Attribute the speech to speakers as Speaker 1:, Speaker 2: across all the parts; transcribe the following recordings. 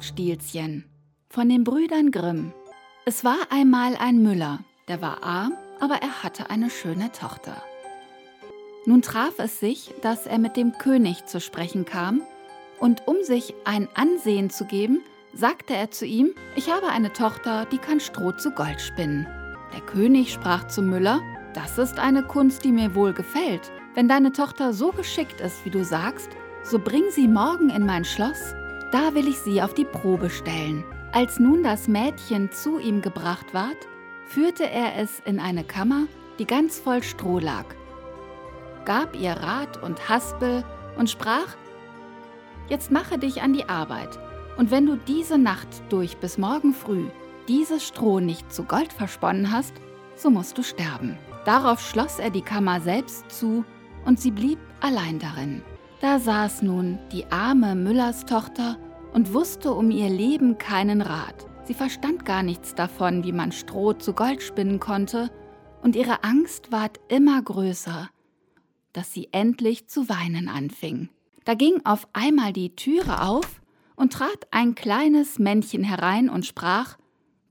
Speaker 1: Rumpelstilzchen von den Brüdern Grimm. Es war einmal ein Müller, der war arm, aber er hatte eine schöne Tochter. Nun traf es sich, dass er mit dem König zu sprechen kam, und um sich ein Ansehen zu geben, sagte er zu ihm, ich habe eine Tochter, die kann Stroh zu Gold spinnen. Der König sprach zum Müller, das ist eine Kunst, die mir wohl gefällt. Wenn deine Tochter so geschickt ist, wie du sagst, so bring sie morgen in mein Schloss, da will ich sie auf die Probe stellen. Als nun das Mädchen zu ihm gebracht ward, führte er es in eine Kammer, die ganz voll Stroh lag, gab ihr Rat und Haspel und sprach, Jetzt mache dich an die Arbeit, und wenn du diese Nacht durch bis morgen früh dieses Stroh nicht zu Gold versponnen hast, so musst du sterben. Darauf schloss er die Kammer selbst zu, und sie blieb allein darin. Da saß nun die arme Müllerstochter und wusste um ihr Leben keinen Rat. Sie verstand gar nichts davon, wie man Stroh zu Gold spinnen konnte, und ihre Angst ward immer größer, dass sie endlich zu weinen anfing. Da ging auf einmal die Türe auf und trat ein kleines Männchen herein und sprach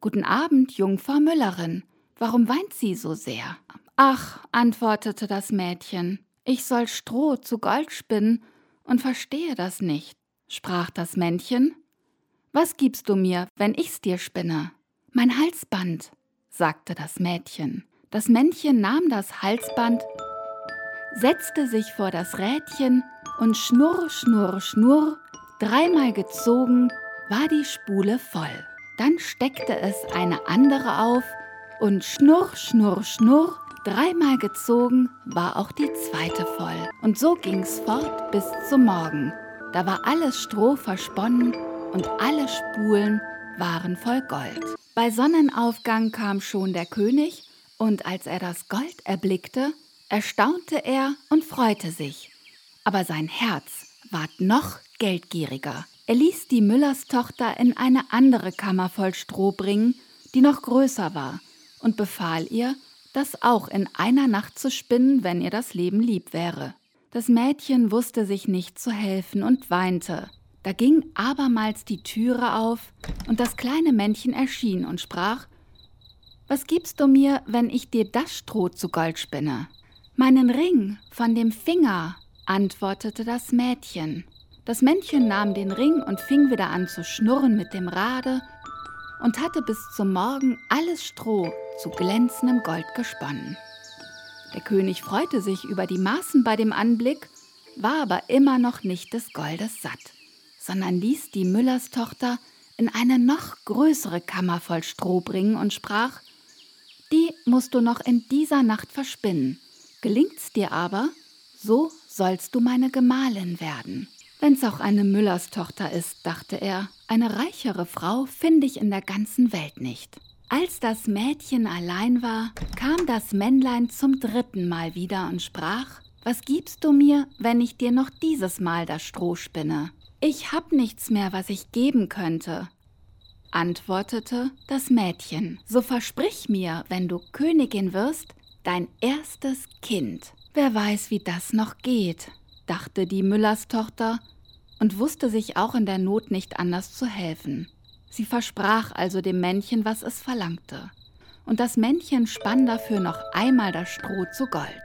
Speaker 1: Guten Abend, Jungfrau Müllerin, warum weint sie so sehr? Ach, antwortete das Mädchen, ich soll Stroh zu Gold spinnen und verstehe das nicht. Sprach das Männchen, Was gibst du mir, wenn ich's dir spinne? Mein Halsband, sagte das Mädchen. Das Männchen nahm das Halsband, setzte sich vor das Rädchen und schnurr, schnurr, schnurr, dreimal gezogen, war die Spule voll. Dann steckte es eine andere auf und schnurr, schnurr, schnurr, dreimal gezogen, war auch die zweite voll. Und so ging's fort bis zum Morgen. Da war alles Stroh versponnen und alle Spulen waren voll Gold. Bei Sonnenaufgang kam schon der König und als er das Gold erblickte, erstaunte er und freute sich. Aber sein Herz ward noch geldgieriger. Er ließ die Müllerstochter in eine andere Kammer voll Stroh bringen, die noch größer war, und befahl ihr, das auch in einer Nacht zu spinnen, wenn ihr das Leben lieb wäre. Das Mädchen wusste sich nicht zu helfen und weinte. Da ging abermals die Türe auf, und das kleine Männchen erschien und sprach Was gibst du mir, wenn ich dir das Stroh zu Gold spinne? Meinen Ring von dem Finger, antwortete das Mädchen. Das Männchen nahm den Ring und fing wieder an zu schnurren mit dem Rade und hatte bis zum Morgen alles Stroh zu glänzendem Gold gesponnen. Der König freute sich über die Maßen bei dem Anblick, war aber immer noch nicht des Goldes satt, sondern ließ die Müllerstochter in eine noch größere Kammer voll Stroh bringen und sprach, die musst du noch in dieser Nacht verspinnen. Gelingt's dir aber, so sollst du meine Gemahlin werden. Wenn's auch eine Müllerstochter ist, dachte er, eine reichere Frau finde ich in der ganzen Welt nicht. Als das Mädchen allein war, kam das Männlein zum dritten Mal wieder und sprach, Was gibst du mir, wenn ich dir noch dieses Mal das Stroh spinne? Ich hab nichts mehr, was ich geben könnte, antwortete das Mädchen. So versprich mir, wenn du Königin wirst, dein erstes Kind. Wer weiß, wie das noch geht, dachte die Müllerstochter und wusste sich auch in der Not nicht anders zu helfen. Sie versprach also dem Männchen, was es verlangte. Und das Männchen spann dafür noch einmal das Stroh zu Gold.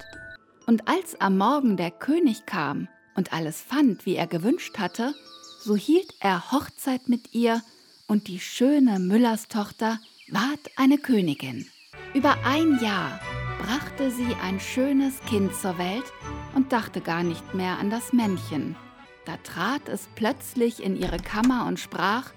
Speaker 1: Und als am Morgen der König kam und alles fand, wie er gewünscht hatte, so hielt er Hochzeit mit ihr, und die schöne Müllerstochter ward eine Königin. Über ein Jahr brachte sie ein schönes Kind zur Welt und dachte gar nicht mehr an das Männchen. Da trat es plötzlich in ihre Kammer und sprach,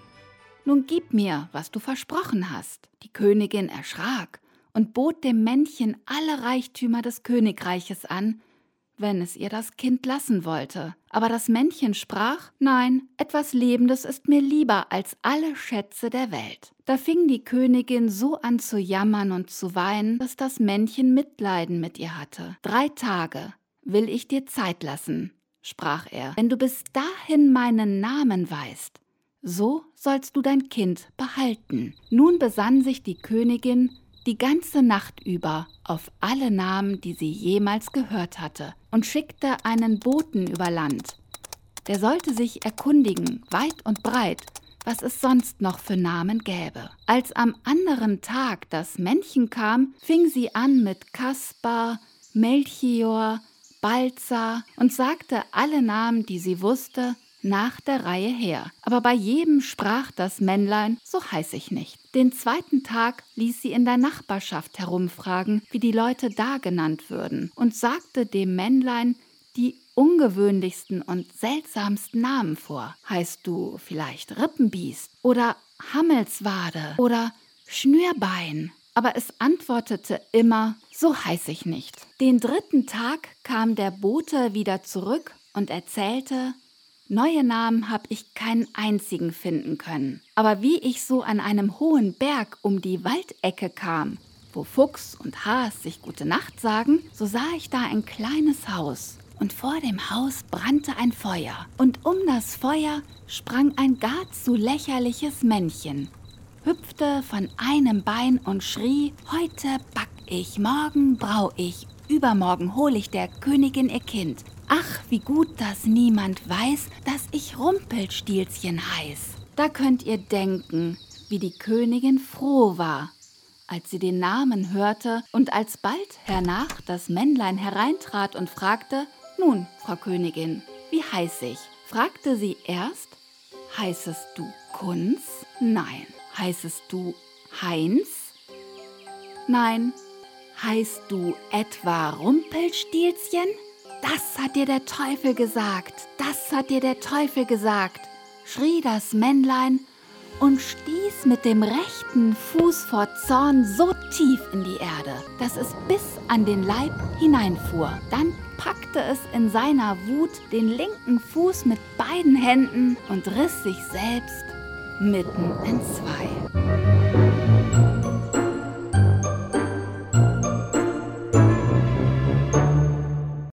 Speaker 1: nun gib mir, was du versprochen hast. Die Königin erschrak und bot dem Männchen alle Reichtümer des Königreiches an, wenn es ihr das Kind lassen wollte. Aber das Männchen sprach, nein, etwas Lebendes ist mir lieber als alle Schätze der Welt. Da fing die Königin so an zu jammern und zu weinen, dass das Männchen Mitleiden mit ihr hatte. Drei Tage will ich dir Zeit lassen, sprach er, wenn du bis dahin meinen Namen weißt so sollst du dein Kind behalten. Nun besann sich die Königin die ganze Nacht über auf alle Namen, die sie jemals gehört hatte, und schickte einen Boten über Land. Der sollte sich erkundigen, weit und breit, was es sonst noch für Namen gäbe. Als am anderen Tag das Männchen kam, fing sie an mit Kaspar, Melchior, Balzer und sagte alle Namen, die sie wusste, nach der Reihe her. Aber bei jedem sprach das Männlein, so heiß ich nicht. Den zweiten Tag ließ sie in der Nachbarschaft herumfragen, wie die Leute da genannt würden, und sagte dem Männlein die ungewöhnlichsten und seltsamsten Namen vor. Heißt du vielleicht Rippenbiest oder Hammelswade oder Schnürbein? Aber es antwortete immer, so heiß ich nicht. Den dritten Tag kam der Bote wieder zurück und erzählte, Neue Namen habe ich keinen einzigen finden können. Aber wie ich so an einem hohen Berg um die Waldecke kam, wo Fuchs und Has sich gute Nacht sagen, so sah ich da ein kleines Haus. Und vor dem Haus brannte ein Feuer. Und um das Feuer sprang ein gar zu lächerliches Männchen, hüpfte von einem Bein und schrie, heute back ich, morgen brau ich, übermorgen hol ich der Königin ihr Kind. Ach, wie gut, dass niemand weiß, dass ich Rumpelstilzchen heiß. Da könnt ihr denken, wie die Königin froh war, als sie den Namen hörte und alsbald hernach das Männlein hereintrat und fragte, nun, Frau Königin, wie heiß ich? Fragte sie erst, heißest du Kunz? Nein. Heißest du Heinz? Nein. Heißt du etwa Rumpelstilzchen? Das hat dir der Teufel gesagt, das hat dir der Teufel gesagt, schrie das Männlein und stieß mit dem rechten Fuß vor Zorn so tief in die Erde, dass es bis an den Leib hineinfuhr. Dann packte es in seiner Wut den linken Fuß mit beiden Händen und riss sich selbst mitten in zwei.